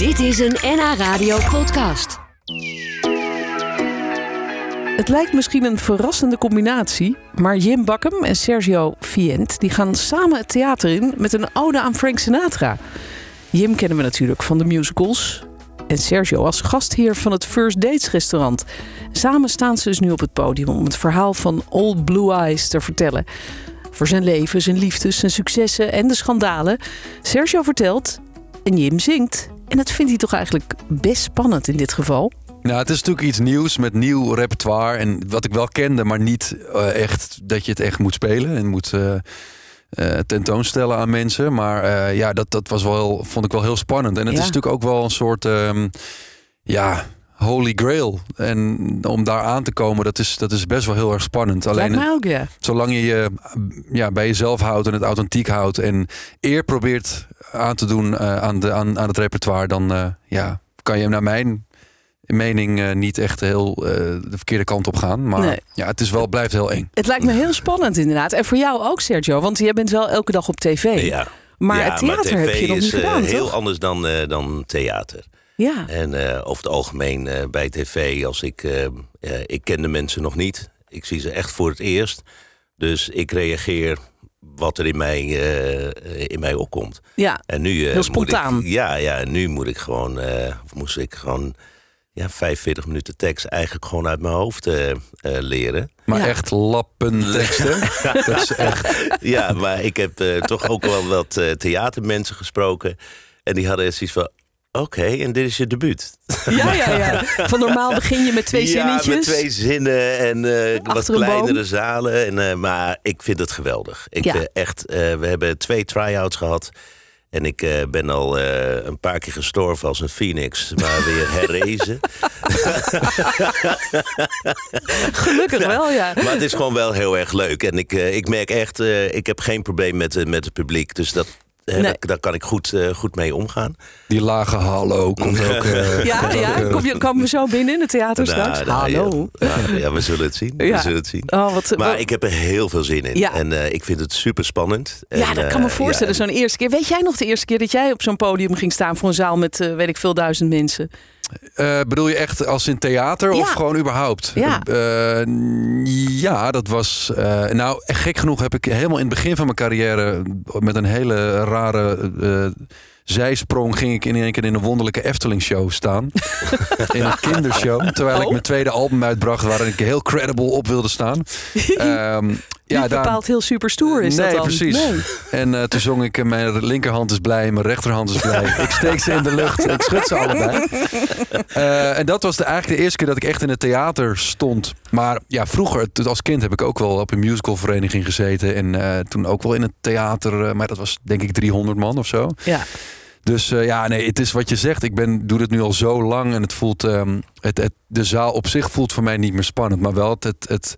Dit is een NH Radio podcast. Het lijkt misschien een verrassende combinatie, maar Jim Bakkum en Sergio Vient die gaan samen het theater in met een ode aan Frank Sinatra. Jim kennen we natuurlijk van de musicals en Sergio als gastheer van het First Dates restaurant. Samen staan ze dus nu op het podium om het verhaal van Old Blue Eyes te vertellen. Voor zijn leven, zijn liefdes, zijn successen en de schandalen. Sergio vertelt en Jim zingt. En dat vindt hij toch eigenlijk best spannend in dit geval. Nou, het is natuurlijk iets nieuws met nieuw repertoire. En wat ik wel kende, maar niet eh, echt dat je het echt moet spelen en moet eh, tentoonstellen aan mensen. Maar ja, dat, dat was wel, vond ik wel heel spannend. En het Ja. is natuurlijk ook wel een soort, ehm, ja, holy grail. En om daar aan te komen, dat is, dat is best wel heel erg spannend. Lijkt Alleen ook, ja. zolang je je ja, bij jezelf houdt en het authentiek houdt en eer probeert aan te doen eh, aan, de, aan, aan het repertoire, dan eh, ja, kan je naar mijn mening eh, niet echt heel eh, de verkeerde kant op gaan. Maar Nee. ja, het is wel, blijft heel eng. Het lijkt me heel spannend inderdaad. En voor jou ook, Sergio, want jij bent wel elke dag op tv. Ja. Maar ja, het theater maar heb je nog is niet gedaan, heel toch? anders dan, eh, dan theater. Ja. En eh, over het algemeen eh, bij tv, als ik, eh, eh, ik ken de mensen nog niet. Ik zie ze echt voor het eerst. Dus ik reageer wat er in mij, eh, in mij opkomt. ja. En nu, eh, Heel spontaan. Moet ik, ja, ja, nu moet ik gewoon, eh, of moest ik gewoon ja, 45 minuten tekst eigenlijk gewoon uit mijn hoofd eh, eh, leren. Maar Ja. echt lappen teksten. dat is echt. Ja, maar ik heb eh, toch ook wel wat eh, theatermensen gesproken. En die hadden zoiets van, oké, en dit is je debuut. Ja, ja, ja. Van normaal begin je met twee ja, zinnetjes. met twee zinnen en eh, wat boom. kleinere zalen. En, eh, maar ik vind het geweldig. Ik, Ja. eh, echt, we hebben twee try-outs gehad. En ik ben al een paar keer gestorven als een phoenix, maar weer herrezen. Gelukkig wel, ja. Maar het is gewoon wel heel erg leuk. En ik, ik merk echt, ik heb geen probleem met, met het publiek. Dus dat, Nee. daar, daar kan ik goed, eh, goed mee omgaan. Die lage hallo komt ook. eh, Ja, komt ook, ja. eh, Kom je, komen we zo binnen in het theater Nou, straks? nou, Hallo. Ja, ja, ja, we zullen het zien. Ja. We zullen het zien. Oh, wat, Maar wat- ik heb er heel veel zin in. Ja. En eh, ik vind het super spannend. ja, dat kan me voorstellen. Zo'n eerste keer. Weet jij nog de eerste keer dat jij op zo'n podium ging staan voor een zaal met, eh, weet ik veel, duizend mensen? Eh, bedoel je echt als in theater of Ja. gewoon überhaupt? Ja. Eh, ja, dat was. eh, nou, gek genoeg heb ik helemaal in het begin van mijn carrière met een hele rare. eh, Zijsprong ging ik in één keer in een wonderlijke Efteling-show staan. in een kindershow. Terwijl ik Oh. mijn tweede album uitbracht waarin ik heel credible op wilde staan. Ehm, Niet bepaald heel super stoer is nee, dat dan. precies. Nee. En eh, toen zong ik, eh, mijn linkerhand is blij, mijn rechterhand is blij. ik steek ze in de lucht en ik schud ze allebei. Eh, en dat was de, eigenlijk de eerste keer dat ik echt in het theater stond. Maar ja, vroeger, als kind, heb ik ook wel op een musicalvereniging gezeten. En toen ook wel in het theater, maar dat was denk ik 300 man of zo. Ja. Dus ja, nee, het is wat je zegt. Ik ben, doe dit nu al zo lang en het voelt, ehm, het, het, de zaal op zich voelt voor mij niet meer spannend. Maar wel het, het, het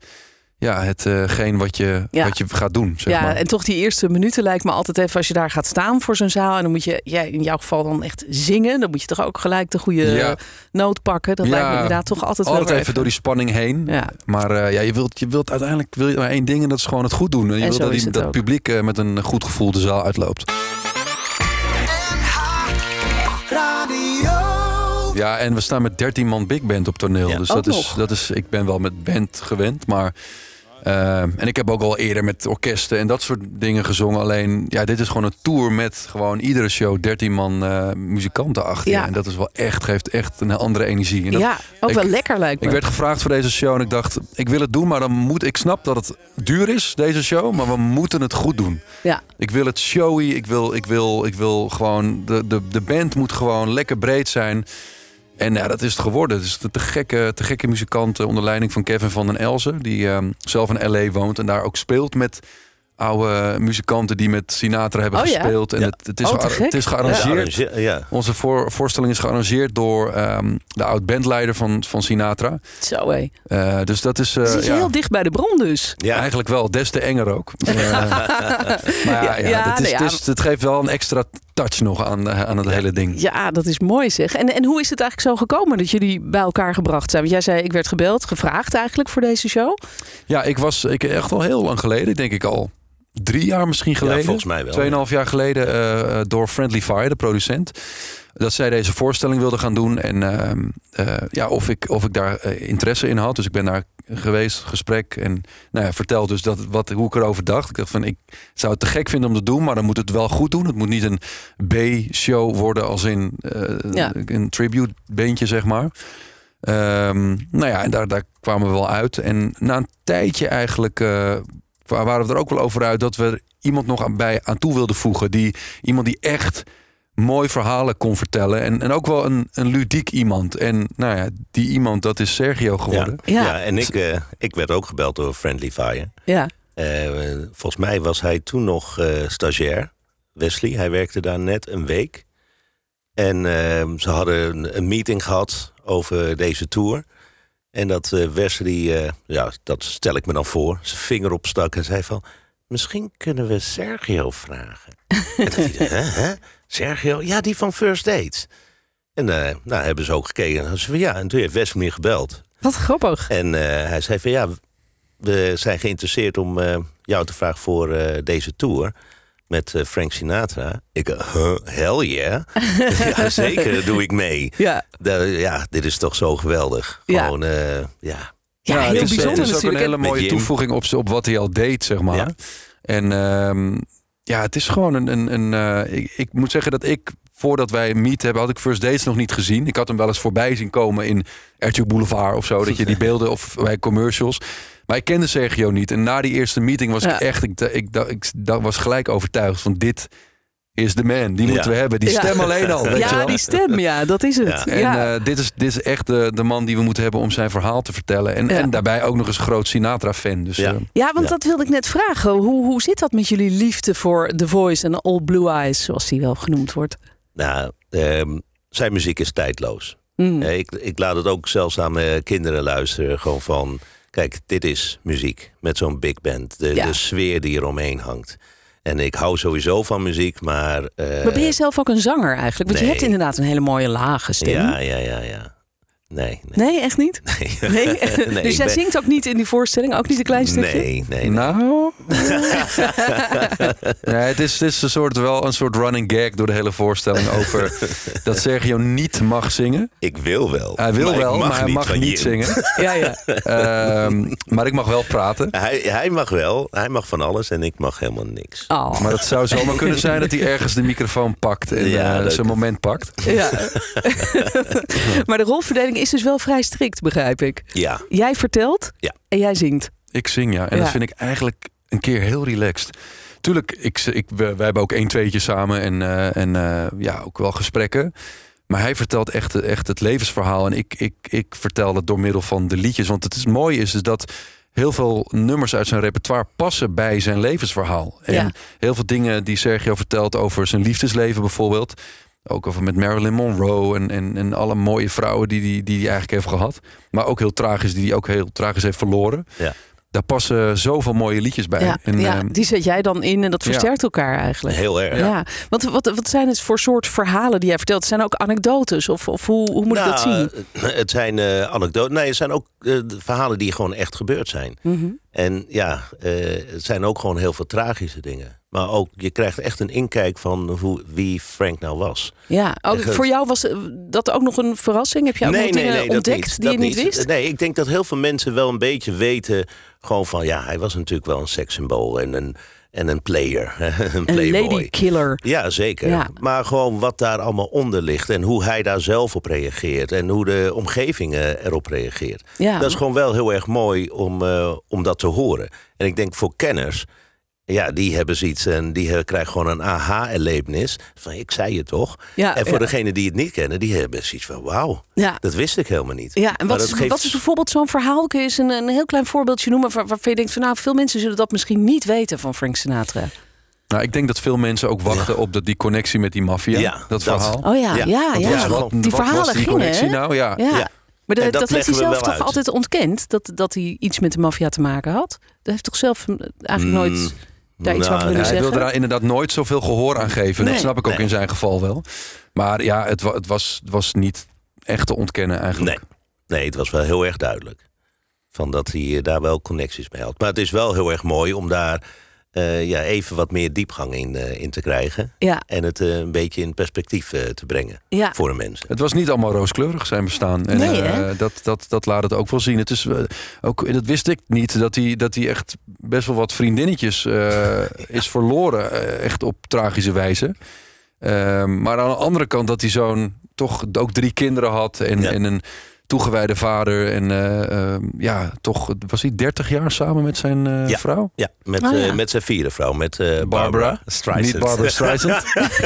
ja, hetgeen wat, je, Ja. wat je gaat doen, zeg ja, maar. en toch die eerste minuten lijkt me altijd even als je daar gaat staan voor zo'n zaal. En dan moet je, ja, in jouw geval dan echt zingen. Dan moet je toch ook gelijk de goede Ja. noot pakken. Dat Ja. lijkt me inderdaad toch altijd, Altijd wel even door die spanning heen. Ja. Maar eh, ja, je wilt, je wilt uiteindelijk wil je maar één ding en dat is gewoon het goed doen. En je En wilt zo dat, is die, het dat ook. publiek eh, met een goed gevoel de zaal uitloopt. Ja, en we staan met 13 man big band op toneel. Ja. Dus dat is, dat is, ik ben wel met band gewend, maar. Eh, en ik heb ook al eerder met orkesten en dat soort dingen gezongen. Alleen, ja, dit is gewoon een tour met gewoon iedere show 13 man eh, muzikanten achter. Ja. En dat is wel echt, geeft echt een andere energie. En dat- Ja, ook ik- wel lekker lijkt me. ik werd gevraagd voor deze show en ik dacht, ik wil het doen, maar dan moet ik snap dat het duur is, deze show, maar we moeten het goed doen. Ja. Ik wil het showy, ik wil, ik wil, ik wil gewoon, de, de, de band moet gewoon lekker breed zijn. En ja, dat is het geworden. Is de te gekke, te gekke muzikanten onder leiding van Kevin van den Elzen, die ehm, zelf in L.A. woont en daar ook speelt met oude muzikanten die met Sinatra hebben Oh ja? gespeeld. En Ja. het, het, is Oh, het is gearrangeerd. Ja, ja. Onze voor, voorstelling is gearrangeerd door ehm, de oud-bandleider van, van Sinatra. Zo hé. Eh, dus dat is. eh, heel dicht bij de bron dus. Ja. Eigenlijk wel, des te enger ook. Eh, maar ja, dat is, nou ja. Het, is- het geeft wel een extra touch nog aan, aan het hele ding. Ja, dat is mooi zeg. En, en hoe is het eigenlijk zo gekomen dat jullie bij elkaar gebracht zijn? Want jij zei, ik werd gebeld, gevraagd eigenlijk voor deze show. Ja, ik was ik, echt al heel lang geleden, denk ik al drie jaar misschien geleden. volgens mij wel, Tweeënhalf jaar geleden eh, door Friendly Fire, de producent. dat zij deze voorstelling wilde gaan doen. En ehm, eh, ja, of, ik, of ik daar eh, interesse in had. Dus ik ben daar geweest, gesprek. En nou ja, vertel dus dat, wat, hoe ik erover dacht. Ik dacht van, ik zou het te gek vinden om te doen. Maar dan moet het wel goed doen. Het moet niet een B-show worden als in eh, Ja. een tribute beentje, zeg maar. Ehm, nou ja, en daar, daar kwamen we wel uit. En na een tijdje eigenlijk eh, waren we er ook wel over uit dat we er iemand nog aan, bij aan toe wilden voegen. Die, iemand die echt mooi verhalen kon vertellen. En, en ook wel een, een ludiek iemand. En nou ja, die iemand, dat is Sergio geworden. Ja. Ja, en ik, eh, ik werd ook gebeld door Friendly Fire. Ja. Eh, volgens mij was hij toen nog eh, stagiair, Wesley. Hij werkte daar net een week. En eh, ze hadden een, een meeting gehad over deze tour. En dat eh, Wesley, eh, ja, dat stel ik me dan voor, zijn vinger opstak en zei van... Misschien kunnen we Sergio vragen. en dat hij, hè, hè? Sergio? Ja, die van First Dates. En eh nou, hebben ze ook gekeken. En, ze van, ja, en toen heeft Wesley me gebeld. Wat grappig. En hij zei van ja, we zijn geïnteresseerd om jou te vragen voor deze tour met eh, Frank Sinatra. Ik, uh, huh, hell yeah. ja, zeker, doe ik mee. Ja. Da- ja, dit is toch zo geweldig. Ja. Gewoon, eh, ja. Ja, heel het is, bijzonder Het is ook een hele mooie toevoeging op, op wat hij al deed, zeg maar. Ja. En ehm, ja, het is gewoon een... een, een eh, ik, ik moet zeggen dat ik, voordat wij Meet hebben... had ik First Dates nog niet gezien. Ik had hem wel eens voorbij zien komen in RTL Boulevard of zo. Dat je die beelden of bij commercials... Maar ik kende Sergio niet. En na die eerste meeting was Ja. ik echt... Ik, ik, ik, ik, was gelijk overtuigd van dit is de man. Die moeten we hebben. Die Ja. stem alleen al, weet je Ja, wel. die stem, ja, dat is het. Ja. En Ja. eh, dit, is, dit is echt de, de man die we moeten hebben om zijn verhaal te vertellen. En, Ja. en daarbij ook nog eens een groot Sinatra-fan. Dus Ja. eh, Ja, want Ja. dat wilde ik net vragen. Hoe, hoe zit dat met jullie liefde voor The Voice en All Blue Eyes, zoals die wel genoemd wordt? Nou, ehm, zijn muziek is tijdloos. Mm. Eh, ik, ik laat het ook zelfs aan mijn kinderen luisteren. Gewoon van, kijk, dit is muziek. Met zo'n big band. De, Ja. de sfeer die eromheen hangt. En ik hou sowieso van muziek, maar... eh, Maar ben je zelf ook een zanger eigenlijk? Want je hebt inderdaad een hele mooie lage stem. Ja, ja, ja, ja. Nee, nee. Nee, echt niet? Nee, Nee? Nee, dus jij ben- zingt ook niet in die voorstelling? Ook niet een klein stukje? Nee, nee, nee. Nou. nee, het, is, het is een soort, wel een soort running gag door de hele voorstelling over dat Sergio niet mag zingen. Ik wil wel. Hij wil maar wel, maar hij mag niet Jim. zingen. Ja, ja. Ehm, maar ik mag wel praten. Hij, hij mag wel. Hij mag van alles en ik mag helemaal niks. Oh. Maar het zou zomaar kunnen zijn dat hij ergens de microfoon pakt en Ja, eh, zijn moment pakt. Ja. maar de rolverdeling is dus wel vrij strikt, begrijp ik. Ja, Jij vertelt Ja. en jij zingt. Ik zing, ja. En Ja. dat vind ik eigenlijk een keer heel relaxed. Tuurlijk, ik, ik, we, wij hebben ook één tweetje samen en, eh, en eh, ja, ook wel gesprekken. Maar hij vertelt echt, echt het levensverhaal. En ik, ik, ik vertel het door middel van de liedjes. Want het is mooi is, is dat heel veel nummers uit zijn repertoire passen bij zijn levensverhaal. En Ja. heel veel dingen die Sergio vertelt over zijn liefdesleven bijvoorbeeld. Ook over met Marilyn Monroe en, en, en alle mooie vrouwen die hij die, die hij eigenlijk heeft gehad. Maar ook heel tragisch, die hij ook heel tragisch heeft verloren. Ja. Daar passen zoveel mooie liedjes bij. Ja, En, ja, ehm, die zet jij dan in en dat ja. versterkt elkaar eigenlijk. heel erg. Ja. Want wat, wat zijn het voor soort verhalen die jij vertelt? Zijn ook anekdotes? Of, of hoe, hoe moet ik dat zien? Nou, Het zijn eh anekdoten. Nee, het zijn ook eh, verhalen die gewoon echt gebeurd zijn. Mhm. En ja, eh, het zijn ook gewoon heel veel tragische dingen. Maar ook, je krijgt echt een inkijk van hoe, wie Frank nou was. Ja, ook, Echt. voor jou was eh, dat ook nog een verrassing? Heb je ook nog dingen dat ontdekt niet, die je niet wist? Nee, ik denk dat heel veel mensen wel een beetje weten... gewoon van, ja, hij was natuurlijk wel een sekssymbool en een, en een player. een playboy. ladykiller. Ja, zeker. Ja. Maar gewoon wat daar allemaal onder ligt en hoe hij daar zelf op reageert en hoe de omgeving eh, erop reageert. Ja. Dat is gewoon wel heel erg mooi om, eh, om dat te horen. En ik denk voor kenners, ja, die hebben zoiets en die krijgen gewoon een aha-erlevenis. Van ik zei het toch? Ja, en voor ja. degenen die het niet kennen, die hebben zoiets van wauw, Ja. dat wist ik helemaal niet. Ja, en wat is, dat geeft- wat is bijvoorbeeld zo'n verhaal? Kun je eens een, een heel klein voorbeeldje noemen waar, waarvan je denkt van nou, veel mensen zullen dat misschien niet weten van Frank Sinatra. nou, ik denk dat veel mensen ook wachten op de, die connectie met die maffia. Ja, dat, dat- verhaal. Oh ja, ja, Ja, wat, die wat verhalen was die gingen, connectie nou? Ja. Ja. Ja. Maar dat, dat dat heeft hij zelf toch uit. altijd ontkend? Dat, dat hij iets met de maffia te maken had? Dat heeft toch zelf eh, eigenlijk nooit Mm, daar iets nou, van willen hij zeggen? wilde daar inderdaad nooit zoveel gehoor aan geven. Nee. Dat snap ik ook Nee. in zijn geval wel. Maar ja, het, wa- het, was, was niet echt te ontkennen eigenlijk. Nee. nee, het was wel heel erg duidelijk. Van dat hij eh, daar wel connecties mee had. Maar het is wel heel erg mooi om daar eh, ja, even wat meer diepgang in, eh, in te krijgen. Ja, En het eh, een beetje in perspectief eh, te brengen ja. voor de mensen. Het was niet allemaal rooskleurig zijn bestaan. En, Nee, eh, dat, dat, dat laat het ook wel zien. Het is, ook, dat wist ik niet, dat hij, dat hij echt best wel wat vriendinnetjes eh, is verloren. eh, echt op tragische wijze. Ehm, maar aan de andere kant dat hij zo'n toch ook drie kinderen had. En, Ja. en een toegewijde vader. En eh, ehm, ja, toch was hij 30 jaar samen met zijn eh, Ja. vrouw? Ja, met, Oh, ja. eh, met zijn vierde vrouw, met Barbara, Barbara. Streisand. Niet Barbara Streisand.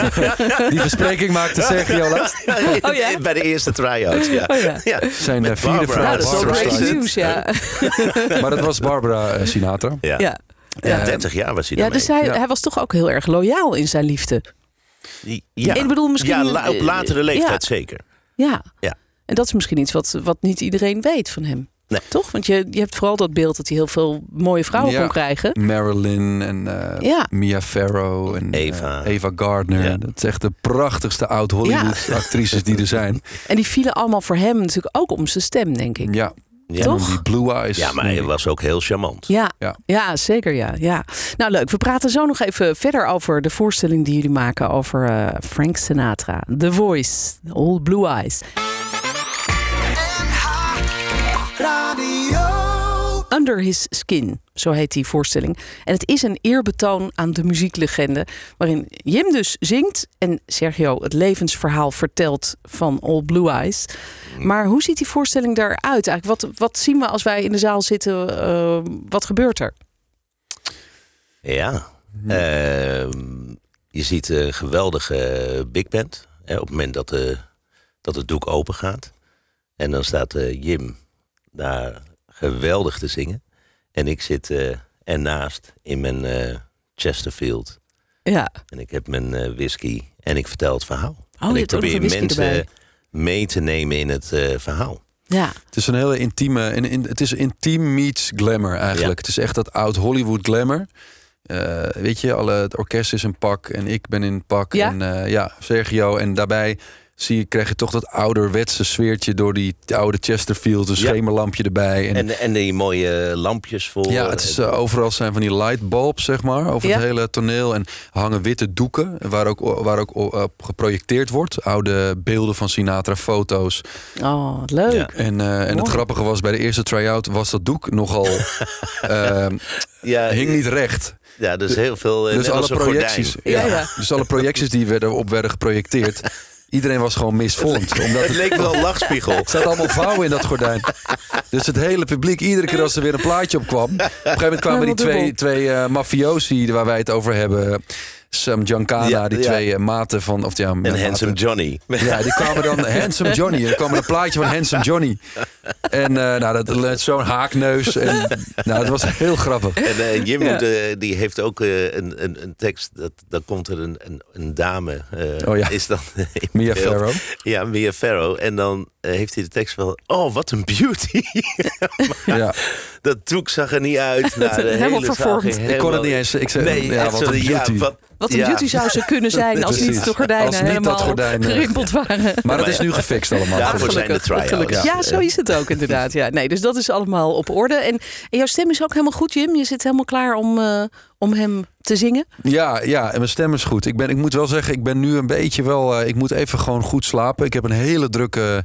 Die verspreking maakte Sergio laatst. Oh ja? Bij de eerste try-out, ja. Oh ja. ja. Zijn Met vierde Barbara. vrouw. Dat is wel Barbara great Streisand. nieuws, ja. Maar dat was Barbara Sinatra. Ja. Ja, Ja, Eh, 30 jaar was hij ja daarmee. dus hij, Ja. hij was toch ook heel erg loyaal in zijn liefde. Ja, Ik bedoel, misschien- ja la- op latere leeftijd ja. zeker. Ja. Ja. En dat is misschien iets wat, wat niet iedereen weet van hem. Nee. Toch? Want je, je hebt vooral dat beeld dat hij heel veel mooie vrouwen Ja. kon krijgen. Marilyn en eh, Ja. Mia Farrow en eh, Eva. Eva Gardner. Ja. Dat is echt de prachtigste oud-Hollywood-actrices die er zijn. En die vielen allemaal voor hem natuurlijk ook om zijn stem, denk ik. Ja, Ja. Toch? die blue eyes. Ja, maar hij was ook heel charmant. Ja, ja. Ja. zeker ja, ja. Nou leuk, we praten zo nog even verder over de voorstelling die jullie maken over eh, Frank Sinatra. The Voice, All Blue Eyes. Under His Skin, zo heet die voorstelling. En het is een eerbetoon aan de muzieklegende, waarin Jim dus zingt en Sergio het levensverhaal vertelt van All Blue Eyes. Maar hoe ziet die voorstelling eruit eigenlijk? Wat, wat zien we als wij in de zaal zitten? eh, wat gebeurt er? Ja. Ehm, je ziet een geweldige big band. Hè, op het moment dat, de, dat het doek open gaat. En dan staat eh, Jim daar geweldig te zingen. En ik zit eh, ernaast in mijn eh, Chesterfield. Ja, En ik heb mijn eh, whisky. En ik vertel het verhaal. Oh, je en ik een whisky mensen erbij. mee te nemen in het eh, verhaal. ja. Het is een hele intieme... In, in, het is intiem meets glamour eigenlijk. Ja. Het is echt dat oud-Hollywood glamour. Eh, weet je, alle, het orkest is in pak en ik ben in pak. Ja? En eh, ja, Sergio. En daarbij zie je, krijg je toch dat ouderwetse sfeertje... door die oude Chesterfield, een Ja. schemerlampje erbij. En, En, en die mooie lampjes voor. Ja, het is, eh, overal zijn van die lightbulbs, zeg maar, over Ja. het hele toneel. En hangen witte doeken, waar ook, waar ook op geprojecteerd wordt. Oude beelden van Sinatra, foto's. Oh, wat leuk. Ja. En, eh, en het grappige was, bij de eerste try-out was dat doek nogal... eh, ja, hing niet recht. Ja, dus heel veel. eh, Dus alle projecties, ja. Dus alle projecties die werden, op werden geprojecteerd... Iedereen was gewoon misvormd. Omdat Het het, leek wel een lachspiegel. er zaten allemaal vouwen in dat gordijn. Dus het hele publiek, iedere keer als er weer een plaatje op kwam... Op een gegeven moment kwamen die twee, twee eh, mafiosi waar wij het over hebben. Sam Giancana, Ja, die ja. twee eh, maten van... Of ja, En maten. Handsome Johnny. Ja, die kwamen dan Handsome Johnny. En er kwam een plaatje van Handsome Johnny. En eh, nou, dat, zo'n haakneus. En, nou, dat was heel grappig. En eh, Jim Ja. die heeft ook een, een, een tekst. Dat, dan komt er een, een, een dame. eh, Oh ja. Is dan Mia. Farrow. Ja, Mia Farrow. En dan heeft hij de tekst van... Oh, wat een beauty. Ja. dat doek zag er niet uit. Nou, de Helemaal hele vervormd. ging Ik Ik kon het helemaal- niet eens... Ik zei, Nee, ja, wat zo, een ja, beauty. wat- Wat een ja. beauty zou ze kunnen zijn als niet de gordijnen niet helemaal gerimpeld waren. Maar dat is nu gefixt allemaal. Daarvoor zijn de gelukkig. Ja, zo is het ook inderdaad. Ja, nee, dus dat is allemaal op orde. En, en jouw stem is ook helemaal goed, Jim. Je zit helemaal klaar om, eh, om hem te zingen. Ja, ja, en mijn stem is goed. Ik, ben, ik moet wel zeggen, ik ben nu een beetje wel... eh, ik moet even gewoon goed slapen. Ik heb een hele drukke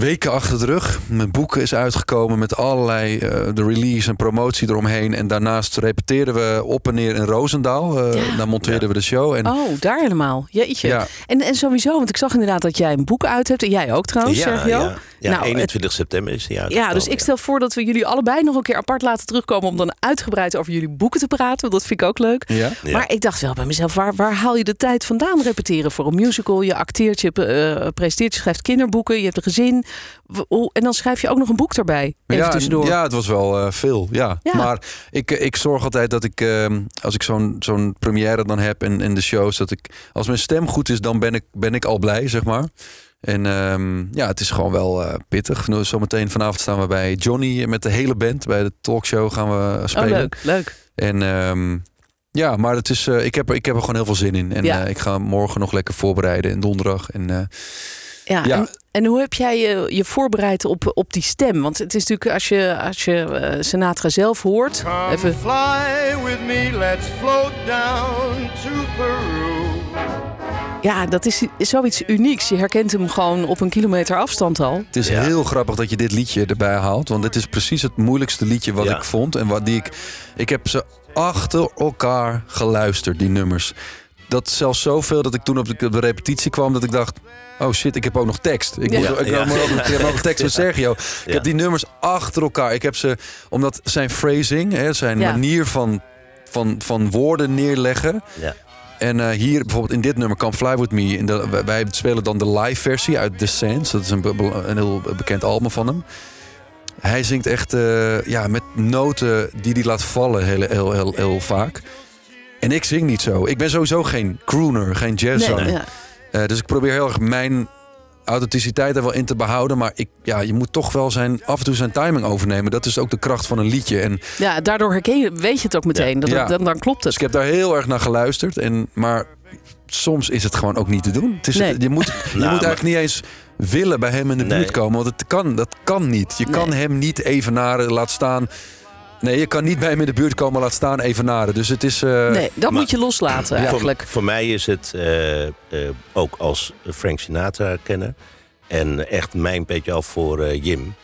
weken achter de rug. Mijn boek is uitgekomen met allerlei... eh, de release en promotie eromheen. En daarnaast repeteerden we op en neer in Roosendaal. Eh, Ja. Daar monteerden we de show. En, Oh, daar helemaal. Jeetje. ja, En, en sowieso, want ik zag inderdaad dat jij een boek uit hebt. En jij ook trouwens, Ja, Sergio. ja. ja Nou, 21 september is hij Ja, dus ik stel voor dat we jullie allebei nog een keer apart laten terugkomen... om dan uitgebreid over jullie boeken te praten. Want dat vind ik ook leuk. ja. Ja. Maar ik dacht wel bij mezelf, waar, waar haal je de tijd vandaan repeteren voor een musical? Je acteert, je eh, presenteert, je schrijft kinderboeken, je hebt een gezin. En dan schrijf je ook nog een boek erbij, even ja, tussendoor. ja, het was wel eh, veel. Ja. Ja. Maar ik, ik zorg altijd dat ik, eh, als ik zo'n zo'n première dan heb en, en de shows, dat ik, als mijn stem goed is, dan ben ik, ben ik al blij, zeg maar. En ehm, ja, het is gewoon wel eh, pittig. Nou, zometeen vanavond staan we bij Johnny met de hele band. Bij de talkshow gaan we oh, spelen. leuk, leuk. En ehm, ja, maar het is, eh, ik, heb er, ik heb er gewoon heel veel zin in. En Ja. eh, ik ga morgen nog lekker voorbereiden en donderdag. En eh, Ja, Ja. En, en hoe heb jij je, je voorbereid op, op die stem? Want het is natuurlijk als je, als je eh, Sinatra zelf hoort. Come Even, fly with me, let's float down to Peru. ja, dat is, is zoiets unieks. Je herkent hem gewoon op een kilometer afstand al. Het is Ja. heel grappig dat je dit liedje erbij haalt. Want dit is precies het moeilijkste liedje wat Ja. ik vond. En wat die ik. Ik heb ze achter elkaar geluisterd, die nummers. Dat zelfs zoveel dat ik toen op de, op de repetitie kwam dat ik dacht. Oh shit, ik heb ook nog tekst. Ik, moet, Ja. ik, Ja. heb ook, ik heb ook nog tekst met Sergio. Ik Ja. heb die nummers achter elkaar. Ik heb ze, omdat zijn phrasing, hè, zijn manier van, van, van woorden neerleggen. Ja. En eh, hier bijvoorbeeld in dit nummer, Come Fly With Me. In de, wij- spelen dan de live versie uit The Sands. Dat is een, een heel bekend album van hem. Hij zingt echt eh, ja, met noten die hij laat vallen heel, heel, heel, heel vaak. En ik zing niet zo. Ik ben sowieso geen crooner, geen jazzzanger. ja. Eh, dus ik probeer heel erg mijn authenticiteit er wel in te behouden. Maar ik, ja, je moet toch wel zijn, af en toe zijn timing overnemen. Dat is ook de kracht van een liedje. En ja, daardoor herken je, weet je het ook meteen. Dat, Ja. dan, dan klopt dus het. ik heb daar heel erg naar geluisterd. En, maar soms is het gewoon ook niet te doen. Het is, Nee. Je moet, je moet maar- eigenlijk niet eens willen bij hem in de Nee. buurt komen. Want het kan, dat kan niet. Je kan Nee. hem niet evenaren, laat staan... Nee, je kan niet bij hem in de buurt komen, laat staan evenaren. Dus het is... eh, Nee, dat maar- moet je loslaten eigenlijk. Voor, voor mij is het eh, eh, ook als Frank Sinatra-kenner... en echt mijn petje af voor eh, Jim,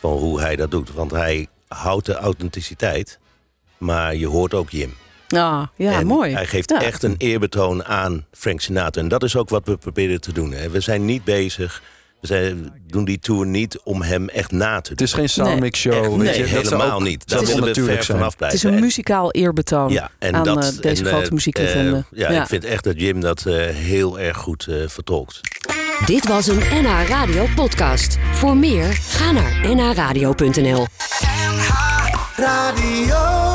van hoe hij dat doet. Want hij houdt de authenticiteit, maar je hoort ook Jim. Ah, ja, en mooi. Hij geeft Ja. echt een eerbetoon aan Frank Sinatra. En dat is ook wat we proberen te doen. Hè. We zijn niet bezig, we zijn, doen die tour niet om hem echt na te Het doen. is geen soundmix show. Echt, weet nee, je? Helemaal ook- niet. dat willen we natuurlijk ver zijn. vanaf Het blijven. is een En- muzikaal eerbetoon ja, en aan dat, eh, deze en, grote eh, muzieklegende. eh, ja, Ja. ik vind echt dat Jim dat eh, heel erg goed eh, vertolkt. Dit was een NH Radio podcast. Voor meer, ga naar nhradio.nl. Radio.